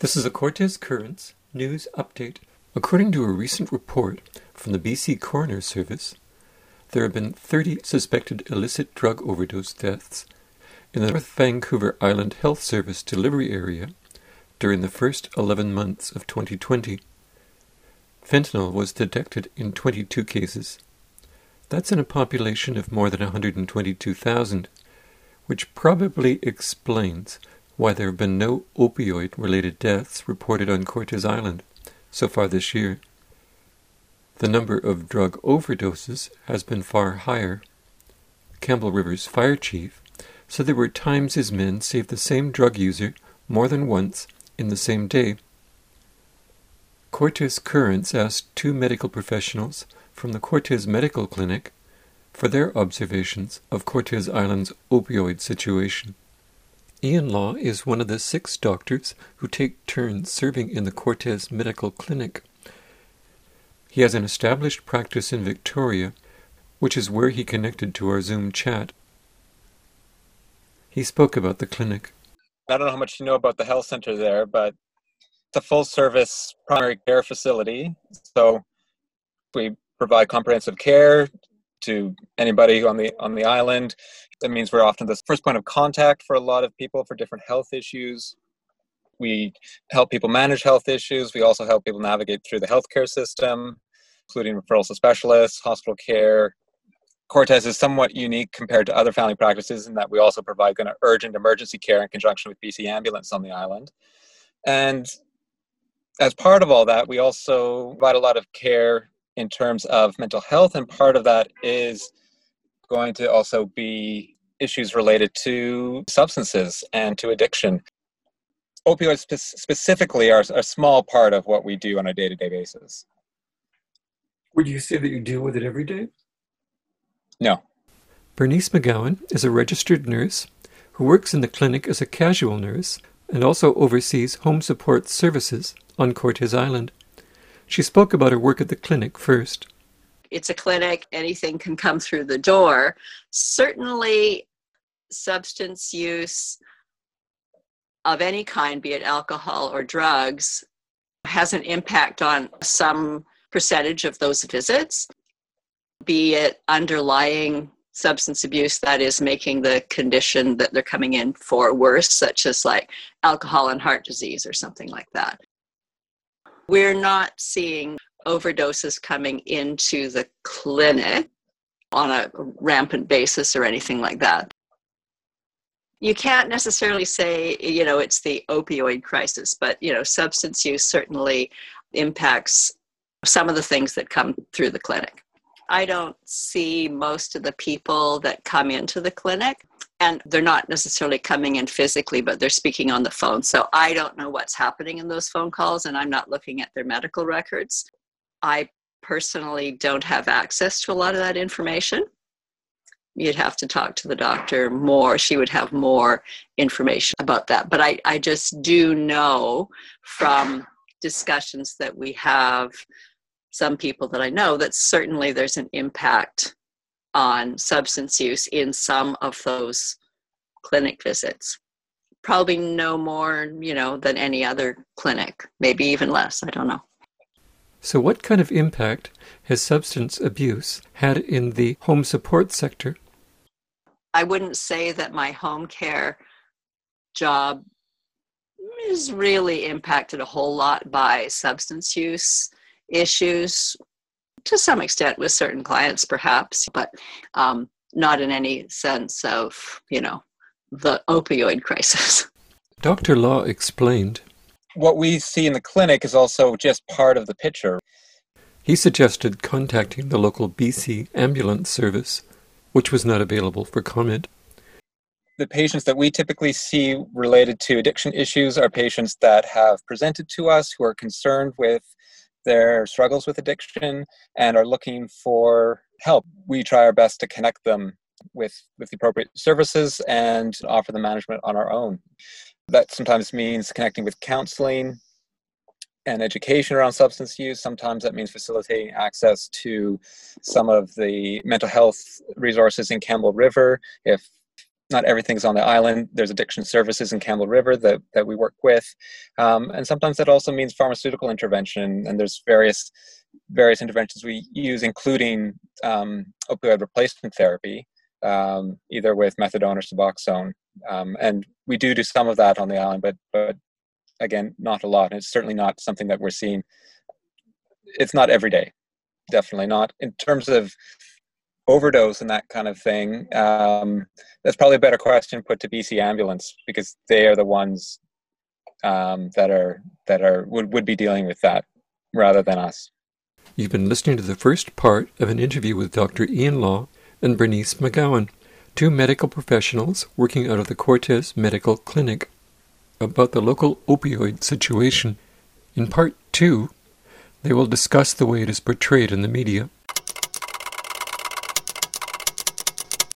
This is a Cortes Currents news update. According to a recent report from the BC Coroner Service, there have been 30 suspected illicit drug overdose deaths in the North Vancouver Island Health Service delivery area during the first 11 months of 2020. Fentanyl was detected in 22 cases. That's in a population of more than 122,000, which probably explains why there have been no opioid related deaths reported on Cortes Island so far this year. The number of drug overdoses has been far higher. Campbell River's fire chief said there were times his men saved the same drug user more than once in the same day. Cortes Currents asked two medical professionals from the Cortes Medical Clinic for their observations of Cortes Island's opioid situation. Iain Law is one of the six doctors who take turns serving in the Cortes Medical Clinic. He has an established practice in Victoria, which is where he connected to our Zoom chat. He spoke about the clinic. I don't know how much you know about the health center there, but it's a full service primary care facility. So we provide comprehensive care to anybody on the on the island that means we're often the first point of contact for a lot of people for different health issues. We help people manage health issues. We also help people navigate through the healthcare system, including referrals to specialists, hospital care. Cortes is somewhat unique compared to other family practices in that we also provide kind of urgent emergency care in conjunction with BC Ambulance on the island. And as part of all that, we also provide a lot of care in terms of mental health, and part of that is going to also be issues related to substances and to addiction. Opioids spe- specifically are a small part of what we do on a day to day basis. Would you say that you deal with it every day? No. Bernice McGowan is a registered nurse who works in the clinic as a casual nurse and also oversees home support services on Cortes Island. She spoke about her work at the clinic first it's a clinic, anything can come through the door. Certainly, substance use of any kind, be it alcohol or drugs, has an impact on some percentage of those visits, be it underlying substance abuse that is making the condition that they're coming in for worse, such as like alcohol and heart disease or something like that. We're not seeing overdoses coming into the clinic on a rampant basis or anything like that. You can't necessarily say, you know, it's the opioid crisis, but, you know, substance use certainly impacts some of the things that come through the clinic. I don't see most of the people that come into the clinic, and they're not necessarily coming in physically, but they're speaking on the phone. So I don't know what's happening in those phone calls, and I'm not looking at their medical records. I personally don't have access to a lot of that information. You'd have to talk to the doctor more. She would have more information about that. But I, I just do know from discussions that we have, some people that I know, that certainly there's an impact on substance use in some of those clinic visits. Probably no more, you know, than any other clinic, maybe even less. I don't know. So, what kind of impact has substance abuse had in the home support sector? I wouldn't say that my home care job is really impacted a whole lot by substance use issues to some extent with certain clients perhaps but um, not in any sense of you know the opioid crisis dr law explained what we see in the clinic is also just part of the picture. He suggested contacting the local BC ambulance service, which was not available for comment. The patients that we typically see related to addiction issues are patients that have presented to us who are concerned with their struggles with addiction and are looking for help. We try our best to connect them with, with the appropriate services and offer the management on our own. That sometimes means connecting with counseling and education around substance use. Sometimes that means facilitating access to some of the mental health resources in Campbell River if not everything's on the island. There's addiction services in Campbell River that, that we work with. Um, and sometimes that also means pharmaceutical intervention. And there's various various interventions we use, including um, opioid replacement therapy, um, either with methadone or Suboxone. Um, and we do do some of that on the island, but but again, not a lot. And it's certainly not something that we're seeing. It's not every day, definitely not. In terms of overdose and that kind of thing, um, that's probably a better question put to BC Ambulance because they are the ones um, that are that are would, would be dealing with that rather than us. You've been listening to the first part of an interview with Dr. Iain Law and Bernice McGowan, two medical professionals working out of the Cortes Medical Clinic, about the local opioid situation. In part two, they will discuss the way it is portrayed in the media